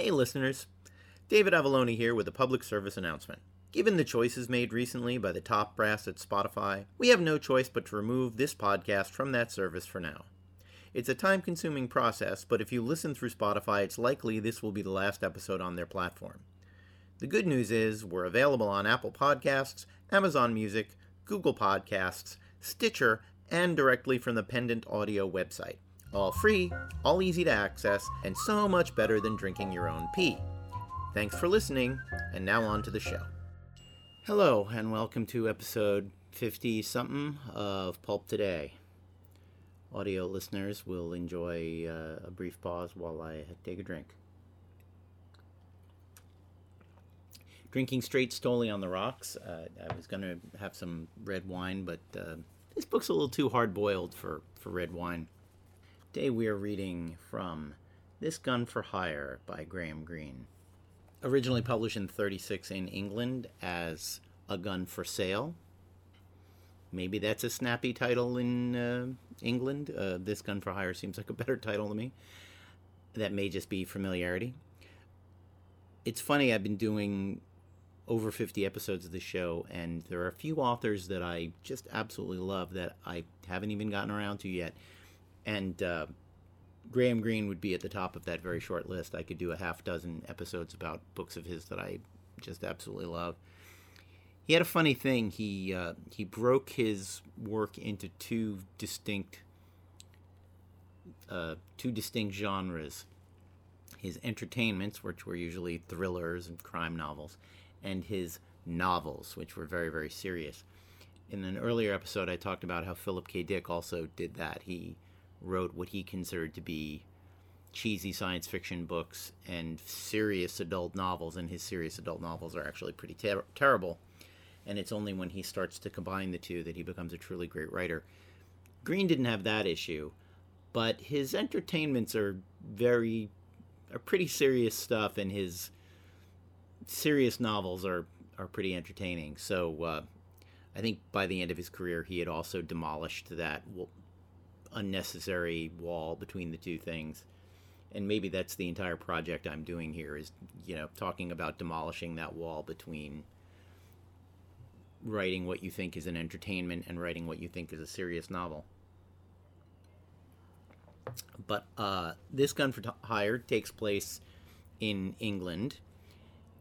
Hey, listeners. David Avallone here with a public service announcement. Given the choices made recently by the top brass at Spotify, we have no choice but to remove this podcast from that service for now. It's a time consuming process, but if you listen through Spotify, it's likely this will be the last episode on their platform. The good news is we're available on Apple Podcasts, Amazon Music, Google Podcasts, Stitcher, and directly from the Pendant Audio website. All free, all easy to access, and so much better than drinking your own pee. Thanks for listening, and now on to the show. Hello, and welcome to episode 50 something of Pulp Today. Audio listeners will enjoy uh, a brief pause while I take a drink. Drinking straight Stoli on the rocks. Uh, I was going to have some red wine, but uh, this book's a little too hard boiled for, for red wine. Today we are reading from This Gun for Hire by Graham Greene. Originally published in 36 in England as A Gun for Sale. Maybe that's a snappy title in uh, England. Uh, this Gun for Hire seems like a better title to me. That may just be familiarity. It's funny, I've been doing over 50 episodes of the show, and there are a few authors that I just absolutely love that I haven't even gotten around to yet. And uh, Graham Greene would be at the top of that very short list. I could do a half dozen episodes about books of his that I just absolutely love. He had a funny thing. He uh, he broke his work into two distinct uh, two distinct genres. His entertainments, which were usually thrillers and crime novels, and his novels, which were very, very serious. In an earlier episode, I talked about how Philip K. Dick also did that. He wrote what he considered to be cheesy science fiction books and serious adult novels, and his serious adult novels are actually pretty ter- terrible. And it's only when he starts to combine the two that he becomes a truly great writer. Greene didn't have that issue, but his entertainments are very, are pretty serious stuff, and his serious novels are are pretty entertaining. So uh, I think by the end of his career, he had also demolished that unnecessary wall between the two things. And maybe that's the entire project I'm doing here is you know talking about demolishing that wall between writing what you think is an entertainment and writing what you think is a serious novel. But uh, this gun for hire takes place in England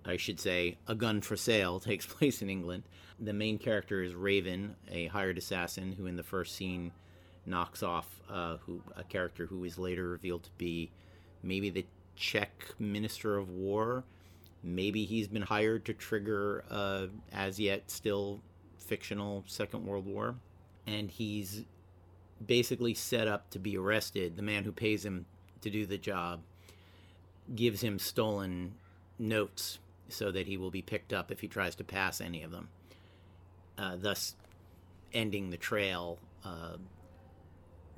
I should say, A Gun for Sale takes place in England. The main character is Raven, a hired assassin who, in the first scene, knocks off uh, who a character who is later revealed to be maybe the Czech Minister of War. Maybe he's been hired to trigger uh, as yet still fictional Second World War, and he's basically set up to be arrested. The man who pays him to do the job gives him stolen notes so that he will be picked up if he tries to pass any of them, uh, thus ending the trail uh,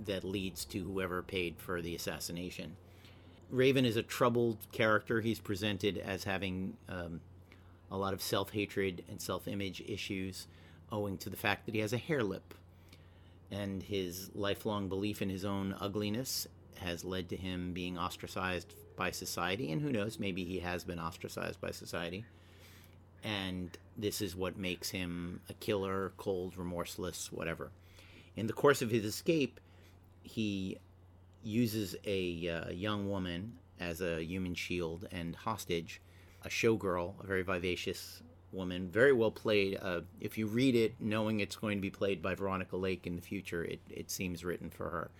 that leads to whoever paid for the assassination. Raven is a troubled character. He's presented as having um, a lot of self hatred and self image issues owing to the fact that he has a hare lip. And his lifelong belief in his own ugliness has led to him being ostracized by society, and who knows, maybe he has been ostracized by society. And this is what makes him a killer, cold, remorseless, whatever. In the course of his escape, he uses a uh, young woman as a human shield and hostage, a showgirl, a very vivacious woman, very well played. Uh, if you read it knowing it's going to be played by Veronica Lake in the future, it, it seems written for her.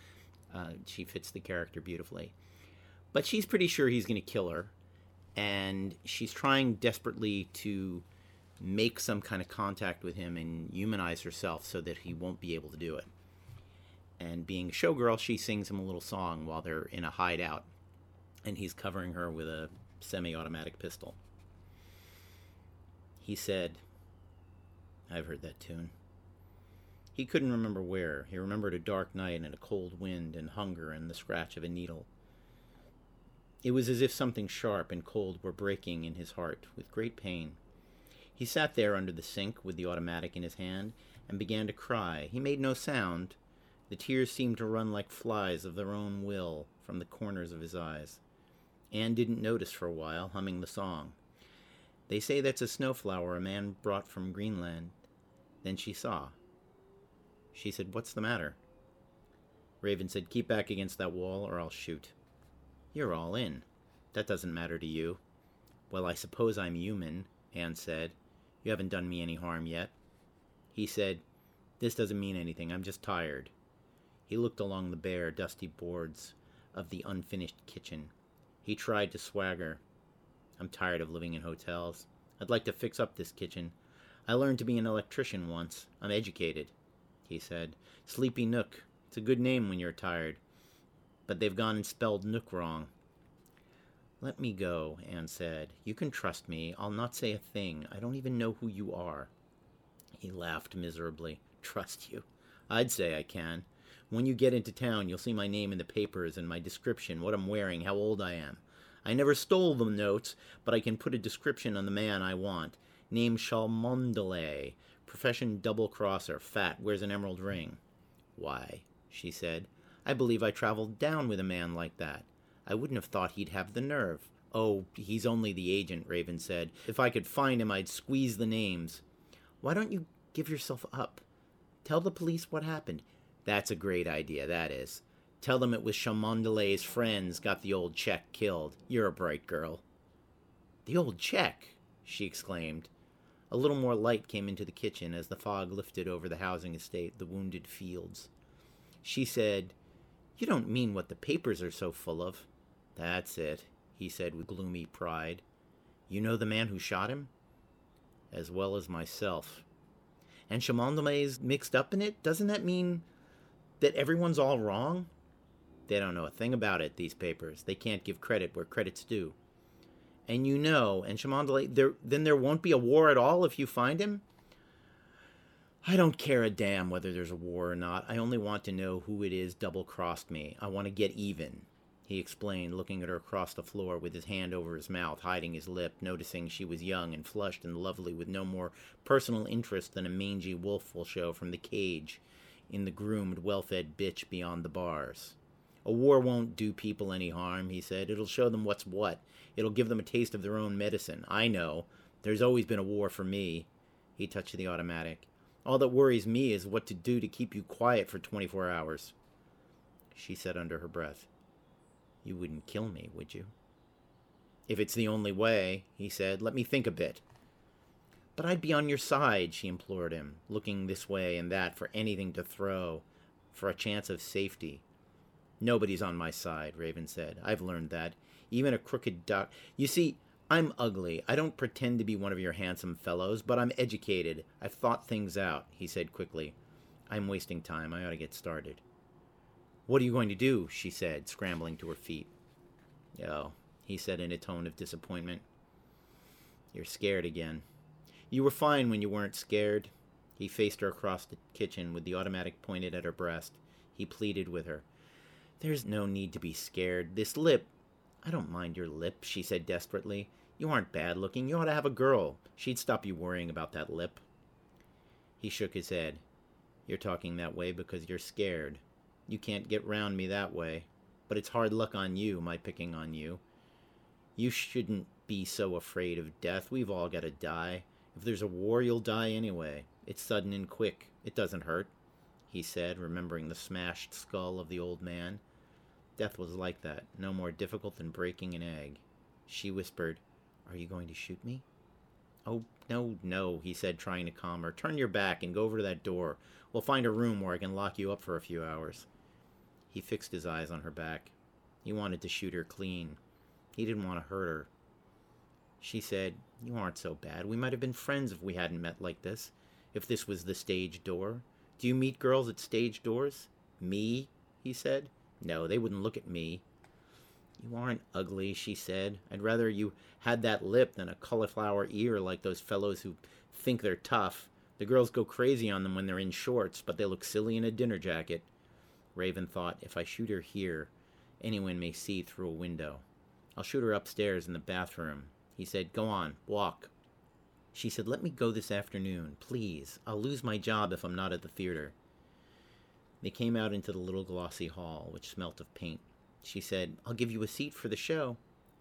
Uh, she fits the character beautifully. But she's pretty sure he's going to kill her, and she's trying desperately to make some kind of contact with him and humanize herself so that he won't be able to do it. And being a showgirl, she sings him a little song while they're in a hideout, and he's covering her with a semi automatic pistol. He said, I've heard that tune. He couldn't remember where. He remembered a dark night and a cold wind and hunger and the scratch of a needle. It was as if something sharp and cold were breaking in his heart with great pain. He sat there under the sink with the automatic in his hand and began to cry. He made no sound. The tears seemed to run like flies of their own will from the corners of his eyes. Anne didn't notice for a while, humming the song. They say that's a snowflower a man brought from Greenland. Then she saw. She said, What's the matter? Raven said, Keep back against that wall or I'll shoot. You're all in. That doesn't matter to you. Well, I suppose I'm human, Anne said. You haven't done me any harm yet. He said, This doesn't mean anything. I'm just tired. He looked along the bare, dusty boards of the unfinished kitchen. He tried to swagger. I'm tired of living in hotels. I'd like to fix up this kitchen. I learned to be an electrician once. I'm educated, he said. Sleepy Nook. It's a good name when you're tired. But they've gone and spelled Nook wrong. Let me go, Anne said. You can trust me. I'll not say a thing. I don't even know who you are. He laughed miserably. Trust you? I'd say I can. When you get into town, you'll see my name in the papers and my description, what I'm wearing, how old I am. I never stole the notes, but I can put a description on the man I want. Name Cholmondeley. Profession double crosser. Fat. Wears an emerald ring. Why, she said, I believe I traveled down with a man like that. I wouldn't have thought he'd have the nerve. Oh, he's only the agent, Raven said. If I could find him, I'd squeeze the names. Why don't you give yourself up? Tell the police what happened. That's a great idea, that is. Tell them it was Cholmondeley's friends got the old Czech killed. You're a bright girl. The old Czech, she exclaimed. A little more light came into the kitchen as the fog lifted over the housing estate, the wounded fields. She said, You don't mean what the papers are so full of. That's it, he said with gloomy pride. You know the man who shot him? As well as myself. And Cholmondeley's mixed up in it? Doesn't that mean that everyone's all wrong? They don't know a thing about it, these papers. They can't give credit where credit's due. And you know, and Cholmondeley, there, then there won't be a war at all if you find him? I don't care a damn whether there's a war or not. I only want to know who it is double crossed me. I want to get even, he explained, looking at her across the floor with his hand over his mouth, hiding his lip, noticing she was young and flushed and lovely with no more personal interest than a mangy wolf will show from the cage in the groomed, well fed bitch beyond the bars. A war won't do people any harm, he said. It'll show them what's what. It'll give them a taste of their own medicine. I know. There's always been a war for me. He touched the automatic. All that worries me is what to do to keep you quiet for 24 hours. She said under her breath, You wouldn't kill me, would you? If it's the only way, he said, let me think a bit. But I'd be on your side, she implored him, looking this way and that for anything to throw, for a chance of safety. Nobody's on my side, Raven said. I've learned that. Even a crooked duck. You see, I'm ugly. I don't pretend to be one of your handsome fellows, but I'm educated. I've thought things out, he said quickly. I'm wasting time. I ought to get started. What are you going to do? she said, scrambling to her feet. Oh, he said in a tone of disappointment. You're scared again. You were fine when you weren't scared. He faced her across the kitchen with the automatic pointed at her breast. He pleaded with her. There's no need to be scared. This lip. I don't mind your lip, she said desperately. You aren't bad looking. You ought to have a girl. She'd stop you worrying about that lip. He shook his head. You're talking that way because you're scared. You can't get round me that way. But it's hard luck on you, my picking on you. You shouldn't be so afraid of death. We've all got to die. If there's a war, you'll die anyway. It's sudden and quick. It doesn't hurt, he said, remembering the smashed skull of the old man. Death was like that, no more difficult than breaking an egg. She whispered, Are you going to shoot me? Oh, no, no, he said, trying to calm her. Turn your back and go over to that door. We'll find a room where I can lock you up for a few hours. He fixed his eyes on her back. He wanted to shoot her clean. He didn't want to hurt her. She said, You aren't so bad. We might have been friends if we hadn't met like this. If this was the stage door. Do you meet girls at stage doors? Me? he said. No, they wouldn't look at me. You aren't ugly, she said. I'd rather you had that lip than a cauliflower ear like those fellows who think they're tough. The girls go crazy on them when they're in shorts, but they look silly in a dinner jacket. Raven thought, if I shoot her here, anyone may see through a window. I'll shoot her upstairs in the bathroom. He said, Go on, walk. She said, Let me go this afternoon, please. I'll lose my job if I'm not at the theater. They came out into the little glossy hall, which smelt of paint. She said, I'll give you a seat for the show.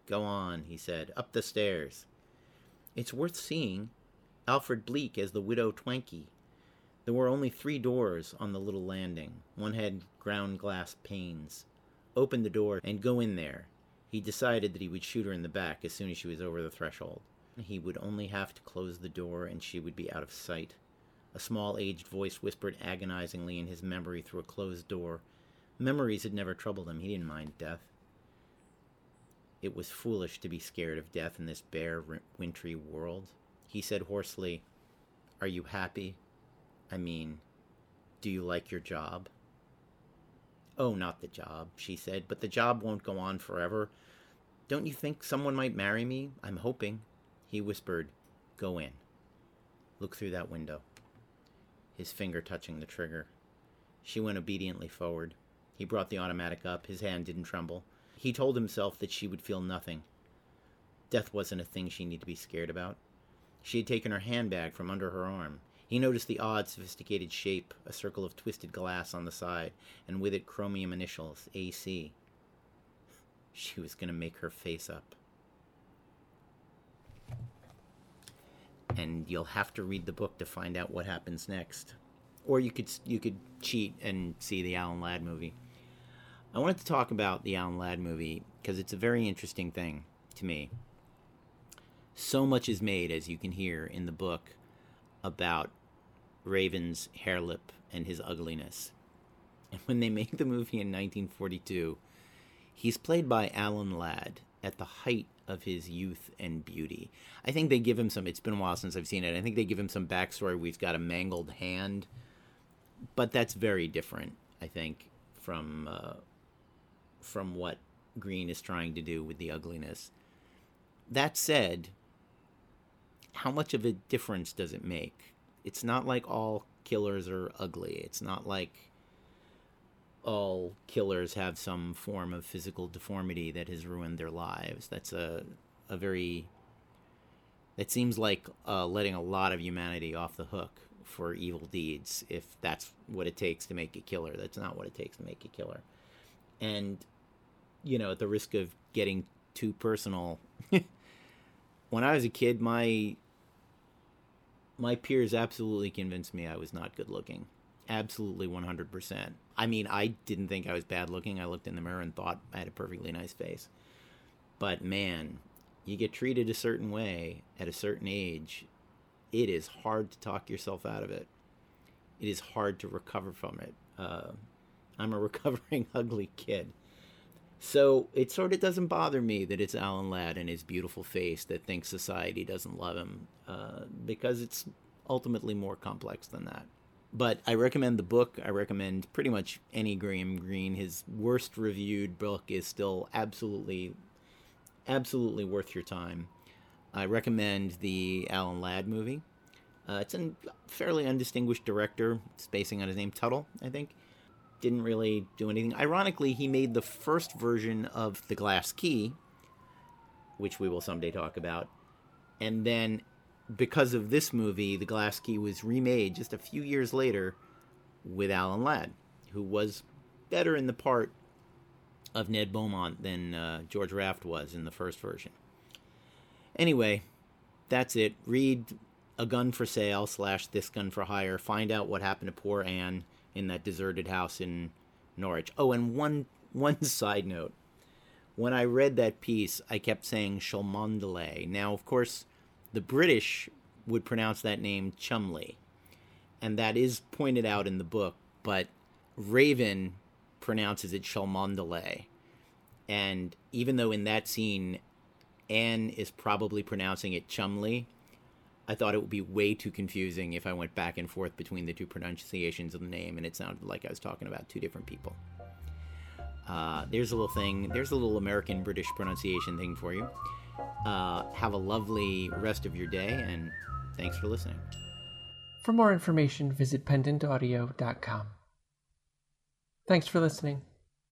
Go on, he said. Up the stairs. It's worth seeing. Alfred Bleak as the widow Twankey. There were only three doors on the little landing. One had ground glass panes. Open the door and go in there. He decided that he would shoot her in the back as soon as she was over the threshold. He would only have to close the door and she would be out of sight. A small aged voice whispered agonizingly in his memory through a closed door. Memories had never troubled him. He didn't mind death. It was foolish to be scared of death in this bare, wintry world. He said hoarsely, Are you happy? I mean, do you like your job? Oh, not the job, she said, but the job won't go on forever. Don't you think someone might marry me? I'm hoping. He whispered, Go in. Look through that window. His finger touching the trigger. She went obediently forward. He brought the automatic up. His hand didn't tremble. He told himself that she would feel nothing. Death wasn't a thing she needed to be scared about. She had taken her handbag from under her arm. He noticed the odd, sophisticated shape, a circle of twisted glass on the side, and with it chromium initials, AC. She was going to make her face up. And you'll have to read the book to find out what happens next. Or you could you could cheat and see the Alan Ladd movie. I wanted to talk about the Alan Ladd movie because it's a very interesting thing to me. So much is made, as you can hear in the book, about Raven's hare lip and his ugliness. And when they make the movie in 1942, he's played by Alan Ladd at the height of his youth and beauty. I think they give him some, it's been a while since I've seen it. I think they give him some backstory. We've got a mangled hand, but that's very different, I think, from, uh, from what Greene is trying to do with the ugliness. That said, how much of a difference does it make? It's not like all killers are ugly. It's not like all killers have some form of physical deformity that has ruined their lives. That's a a very it seems like uh, letting a lot of humanity off the hook for evil deeds if that's what it takes to make a killer. That's not what it takes to make a killer. And you know, at the risk of getting too personal, when I was a kid, my my peers absolutely convinced me I was not good looking. Absolutely 100%. I mean, I didn't think I was bad looking. I looked in the mirror and thought I had a perfectly nice face. But man, you get treated a certain way at a certain age, it is hard to talk yourself out of it. It is hard to recover from it. Uh, I'm a recovering ugly kid. So it sort of doesn't bother me that it's Alan Ladd and his beautiful face that thinks society doesn't love him, uh, because it's ultimately more complex than that. But I recommend the book. I recommend pretty much any Graham Greene. His worst reviewed book is still absolutely, absolutely worth your time. I recommend the Alan Ladd movie. Uh, it's a fairly undistinguished director, spacing on his name, Tuttle, I think didn't really do anything. Ironically, he made the first version of The Glass Key, which we will someday talk about. And then, because of this movie, The Glass Key was remade just a few years later with Alan Ladd, who was better in the part of Ned Beaumont than uh, George Raft was in the first version. Anyway, that's it. Read A Gun for Sale slash This Gun for Hire. Find out what happened to poor Anne in that deserted house in Norwich. Oh, and one one side note. When I read that piece, I kept saying Cholmondeley. Now, of course, the British would pronounce that name Chumley. And that is pointed out in the book, but Raven pronounces it Cholmondeley. And even though in that scene Anne is probably pronouncing it Chumley, I thought it would be way too confusing if I went back and forth between the two pronunciations of the name and it sounded like I was talking about two different people. Uh, there's a little thing, there's a little American British pronunciation thing for you. Uh, have a lovely rest of your day and thanks for listening. For more information, visit pendantaudio.com. Thanks for listening.